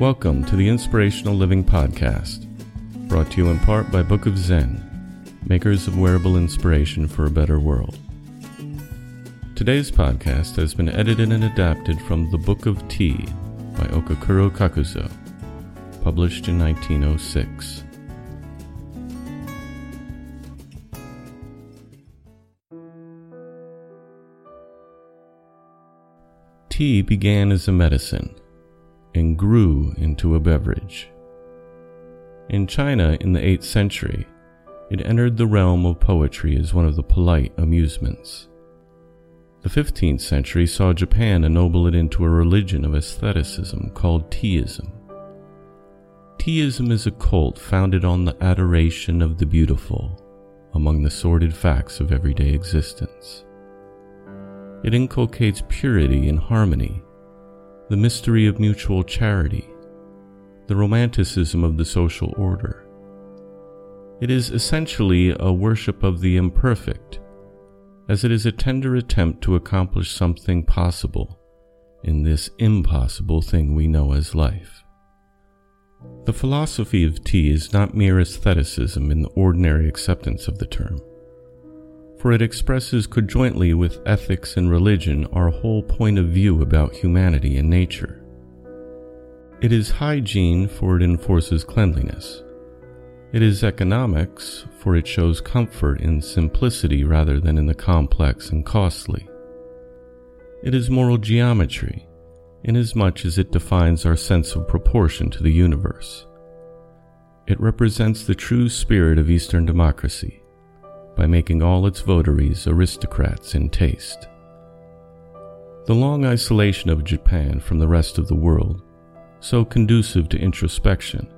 Welcome to the Inspirational Living Podcast, brought to you in part by Book of Zen, makers of wearable inspiration for a better world. Today's podcast has been edited and adapted from The Book of Tea by Okakura Kakuzo, published in 1906. Tea began as a medicine and grew into a beverage. In China in the 8th century, it entered the realm of poetry as one of the polite amusements. The 15th century saw Japan ennoble it into a religion of aestheticism called Teaism. Teaism is a cult founded on the adoration of the beautiful among the sordid facts of everyday existence. It inculcates purity and harmony the mystery of mutual charity, the romanticism of the social order. It is essentially a worship of the imperfect, as it is a tender attempt to accomplish something possible in this impossible thing we know as life. The philosophy of tea is not mere aestheticism in the ordinary acceptance of the term for it expresses conjointly with ethics and religion our whole point of view about humanity and nature. It is hygiene, for it enforces cleanliness. It is economics, for it shows comfort in simplicity rather than in the complex and costly. It is moral geometry, inasmuch as it defines our sense of proportion to the universe. It represents the true spirit of Eastern democracy by making all its votaries aristocrats in taste. The long isolation of Japan from the rest of the world, so conducive to introspection,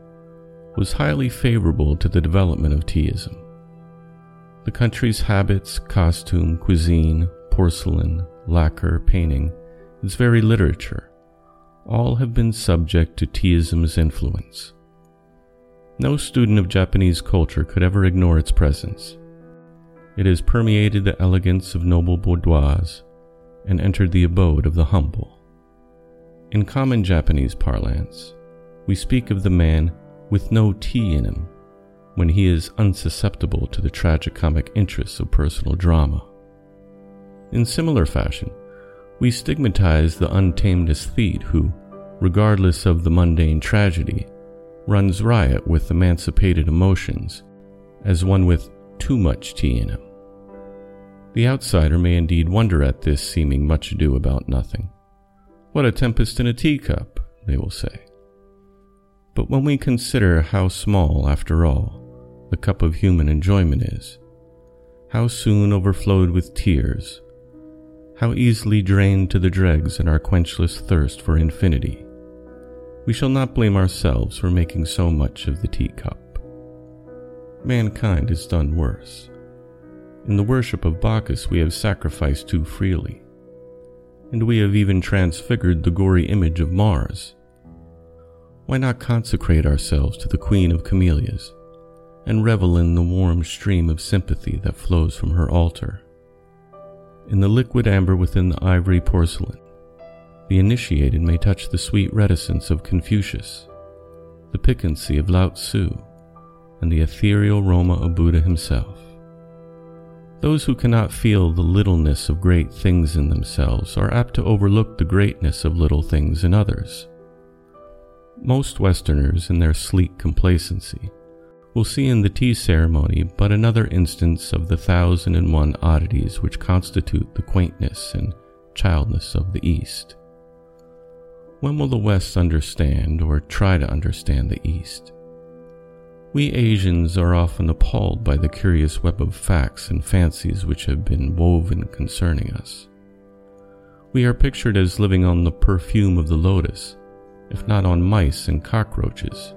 was highly favorable to the development of teaism. The country's habits, costume, cuisine, porcelain, lacquer, painting, its very literature, all have been subject to teaism's influence. No student of Japanese culture could ever ignore its presence. It has permeated the elegance of noble boudoirs and entered the abode of the humble. In common Japanese parlance, we speak of the man with no tea in him when he is unsusceptible to the tragicomic interests of personal drama. In similar fashion, we stigmatize the untamed aesthete who, regardless of the mundane tragedy, runs riot with emancipated emotions as one with too much tea in him. The outsider may indeed wonder at this seeming much ado about nothing. What a tempest in a teacup, they will say. But when we consider how small, after all, the cup of human enjoyment is, how soon overflowed with tears, how easily drained to the dregs in our quenchless thirst for infinity, we shall not blame ourselves for making so much of the teacup mankind has done worse. In the worship of Bacchus, we have sacrificed too freely, and we have even transfigured the gory image of Mars. Why not consecrate ourselves to the Queen of Camellias and revel in the warm stream of sympathy that flows from her altar? In the liquid amber within the ivory porcelain, the initiated may touch the sweet reticence of Confucius, the piquancy of Lao Tzu, and the ethereal Roma of Buddha himself. Those who cannot feel the littleness of great things in themselves are apt to overlook the greatness of little things in others. Most Westerners, in their sleek complacency, will see in the tea ceremony but another instance of the thousand and one oddities which constitute the quaintness and childness of the East. When will the West understand or try to understand the East? We Asians are often appalled by the curious web of facts and fancies which have been woven concerning us. We are pictured as living on the perfume of the lotus, if not on mice and cockroaches.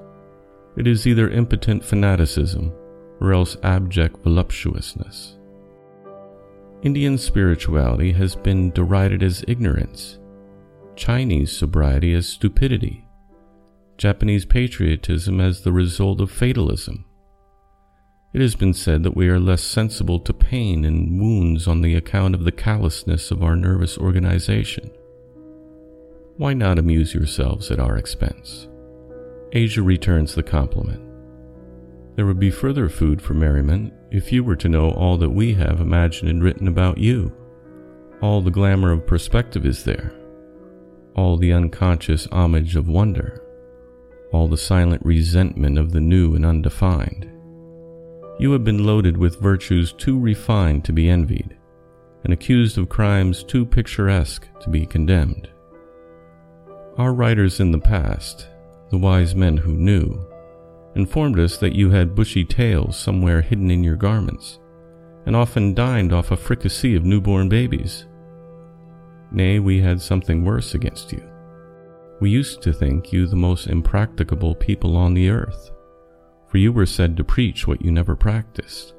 It is either impotent fanaticism or else abject voluptuousness. Indian spirituality has been derided as ignorance, Chinese sobriety as stupidity, Japanese patriotism as the result of fatalism. It has been said that we are less sensible to pain and wounds on the account of the callousness of our nervous organization. Why not amuse yourselves at our expense? Asia returns the compliment. There would be further food for merriment if you were to know all that we have imagined and written about you. All the glamour of perspective is there, all the unconscious homage of wonder all the silent resentment of the new and undefined. You have been loaded with virtues too refined to be envied, and accused of crimes too picturesque to be condemned. Our writers in the past, the wise men who knew, informed us that you had bushy tails somewhere hidden in your garments, and often dined off a fricassee of newborn babies. Nay, we had something worse against you. We used to think you the most impracticable people on the earth, for you were said to preach what you never practiced.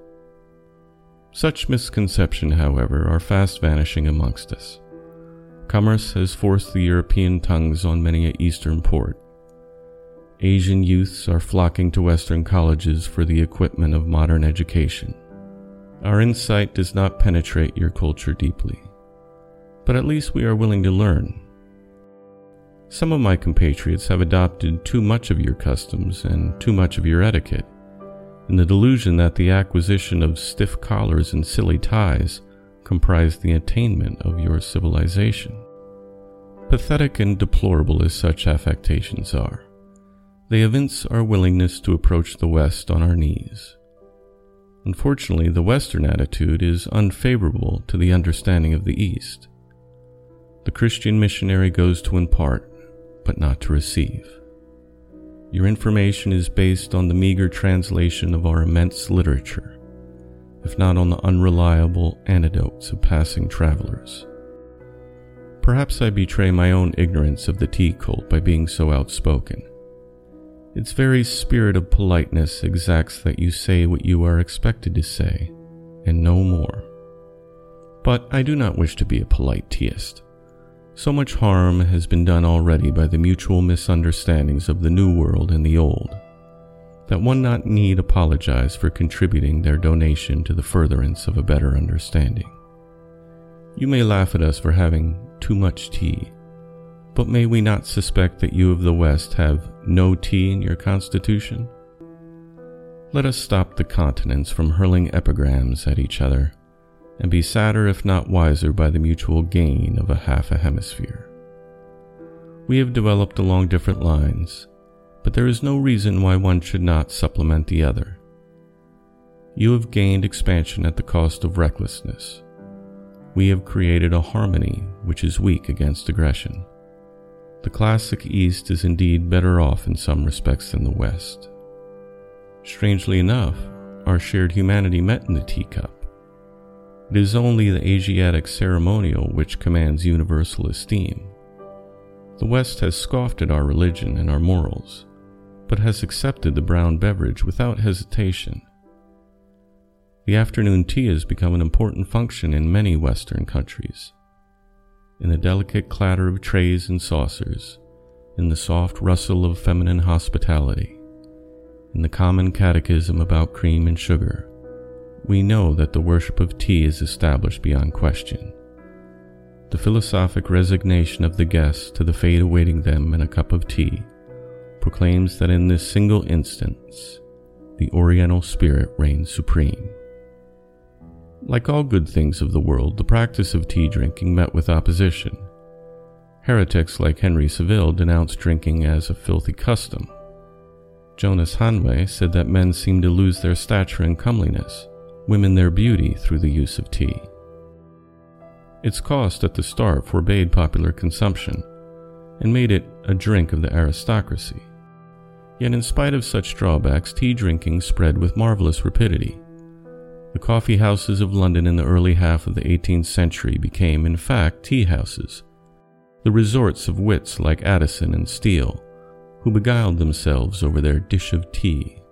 Such misconception, however, are fast vanishing amongst us. Commerce has forced the European tongues on many a Eastern port. Asian youths are flocking to Western colleges for the equipment of modern education. Our insight does not penetrate your culture deeply, but at least we are willing to learn some of my compatriots have adopted too much of your customs and too much of your etiquette, in the delusion that the acquisition of stiff collars and silly ties comprise the attainment of your civilization. Pathetic and deplorable as such affectations are, they evince our willingness to approach the West on our knees. Unfortunately, the Western attitude is unfavorable to the understanding of the East. The Christian missionary goes to impart, but not to receive. Your information is based on the meager translation of our immense literature, if not on the unreliable anecdotes of passing travelers. Perhaps I betray my own ignorance of the tea cult by being so outspoken. Its very spirit of politeness exacts that you say what you are expected to say, and no more. But I do not wish to be a polite teaist. So much harm has been done already by the mutual misunderstandings of the New World and the Old, that one not need apologize for contributing their donation to the furtherance of a better understanding. You may laugh at us for having too much tea, but may we not suspect that you of the West have no tea in your constitution? Let us stop the continents from hurling epigrams at each other and be sadder if not wiser by the mutual gain of a half a hemisphere. We have developed along different lines, but there is no reason why one should not supplement the other. You have gained expansion at the cost of recklessness. We have created a harmony which is weak against aggression. The classic East is indeed better off in some respects than the West. Strangely enough, our shared humanity met in the teacup it is only the Asiatic ceremonial which commands universal esteem. The West has scoffed at our religion and our morals, but has accepted the brown beverage without hesitation. The afternoon tea has become an important function in many Western countries. In the delicate clatter of trays and saucers, in the soft rustle of feminine hospitality, in the common catechism about cream and sugar, we know that the worship of tea is established beyond question. The philosophic resignation of the guests to the fate awaiting them in a cup of tea proclaims that in this single instance, the Oriental spirit reigns supreme. Like all good things of the world, the practice of tea drinking met with opposition. Heretics like Henry Saville denounced drinking as a filthy custom. Jonas Hanway said that men seemed to lose their stature and comeliness, women their beauty through the use of tea. Its cost at the start forbade popular consumption and made it a drink of the aristocracy. Yet, in spite of such drawbacks, tea drinking spread with marvelous rapidity. The coffee houses of London in the early half of the 18th century became, in fact, tea houses, the resorts of wits like Addison and Steele, who beguiled themselves over their dish of tea.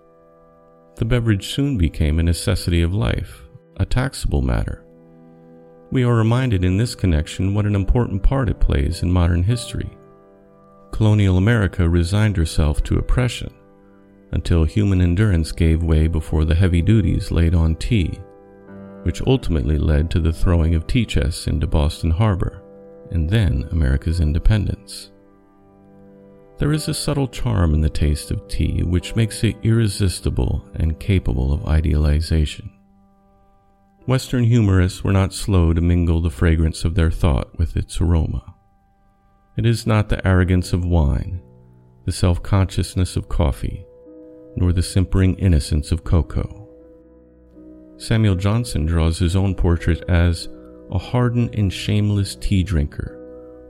The beverage soon became a necessity of life, a taxable matter. We are reminded in this connection what an important part it plays in modern history. Colonial America resigned herself to oppression until human endurance gave way before the heavy duties laid on tea, which ultimately led to the throwing of tea chests into Boston Harbor and then America's independence. There is a subtle charm in the taste of tea which makes it irresistible and capable of idealization. Western humorists were not slow to mingle the fragrance of their thought with its aroma. It is not the arrogance of wine, the self consciousness of coffee, nor the simpering innocence of cocoa. Samuel Johnson draws his own portrait as a hardened and shameless tea drinker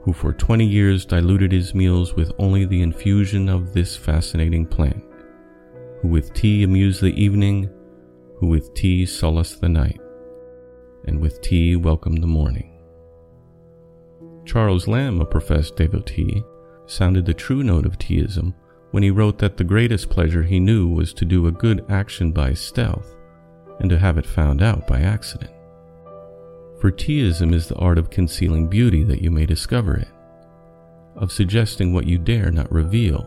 who for 20 years diluted his meals with only the infusion of this fascinating plant, who with tea amused the evening, who with tea solaced the night, and with tea welcomed the morning. Charles Lamb, a professed devotee, sounded the true note of teaism when he wrote that the greatest pleasure he knew was to do a good action by stealth and to have it found out by accident. For teaism is the art of concealing beauty that you may discover it, of suggesting what you dare not reveal.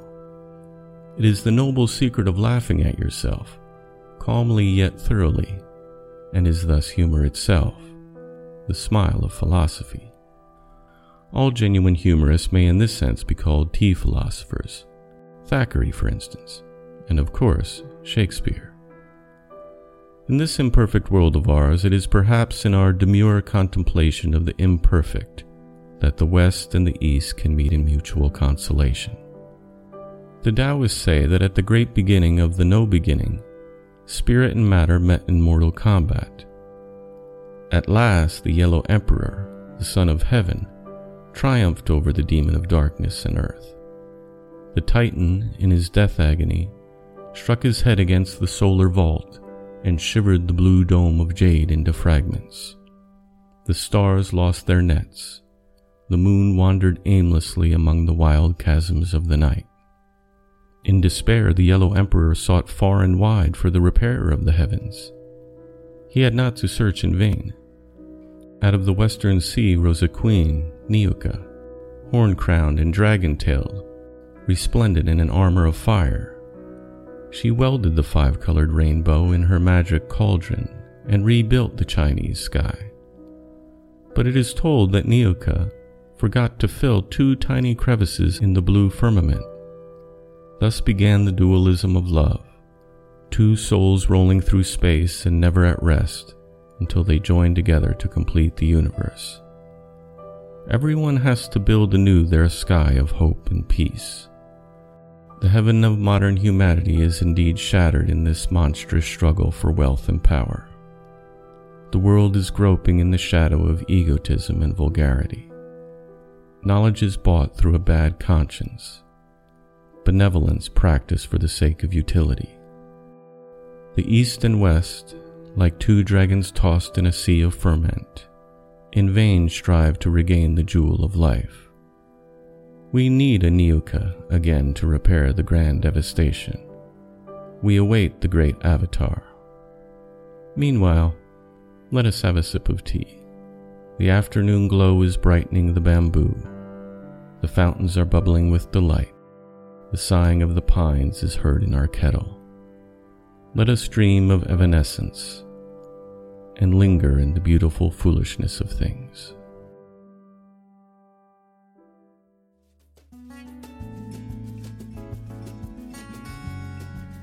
It is the noble secret of laughing at yourself, calmly yet thoroughly, and is thus humor itself, the smile of philosophy. All genuine humorists may, in this sense, be called tea philosophers. Thackeray, for instance, and of course, Shakespeare. In this imperfect world of ours, it is perhaps in our demure contemplation of the imperfect that the West and the East can meet in mutual consolation. The Taoists say that at the great beginning of the no beginning, spirit and matter met in mortal combat. At last, the Yellow Emperor, the Son of Heaven, triumphed over the demon of darkness and earth. The Titan, in his death agony, struck his head against the solar vault and shivered the blue dome of jade into fragments. The stars lost their nets. The moon wandered aimlessly among the wild chasms of the night. In despair, the Yellow Emperor sought far and wide for the repairer of the heavens. He had not to search in vain. Out of the western sea rose a queen, Niuka, horn crowned and dragon tailed, resplendent in an armor of fire she welded the five colored rainbow in her magic cauldron and rebuilt the Chinese sky. But it is told that Niuka forgot to fill two tiny crevices in the blue firmament. Thus began the dualism of love, two souls rolling through space and never at rest until they join together to complete the universe. Everyone has to build anew their sky of hope and peace. The heaven of modern humanity is indeed shattered in this monstrous struggle for wealth and power. The world is groping in the shadow of egotism and vulgarity. Knowledge is bought through a bad conscience, benevolence practiced for the sake of utility. The East and West, like two dragons tossed in a sea of ferment, in vain strive to regain the jewel of life. We need a Niuka again to repair the grand devastation. We await the great avatar. Meanwhile, let us have a sip of tea. The afternoon glow is brightening the bamboo. The fountains are bubbling with delight. The sighing of the pines is heard in our kettle. Let us dream of evanescence and linger in the beautiful foolishness of things.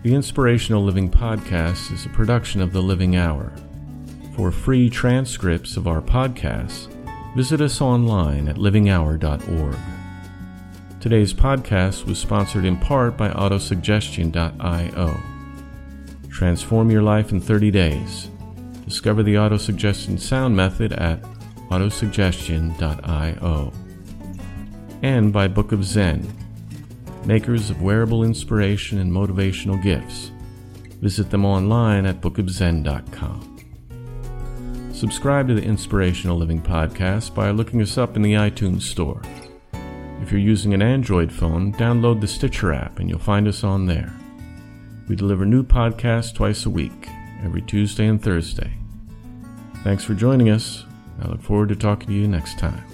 The Inspirational Living Podcast is a production of The Living Hour. For free transcripts of our podcasts, visit us online at livinghour.org. Today's podcast was sponsored in part by autosuggestion.io. Transform your life in 30 days. Discover the autosuggestion sound method at autosuggestion.io. And by Book of Zen, makers of wearable inspiration and motivational gifts. Visit them online at bookofzen.com. Subscribe to the Inspirational Living Podcast by looking us up in the iTunes Store. If you're using an Android phone, download the Stitcher app and you'll find us on there. We deliver new podcasts twice a week, every Tuesday and Thursday. Thanks for joining us. I look forward to talking to you next time.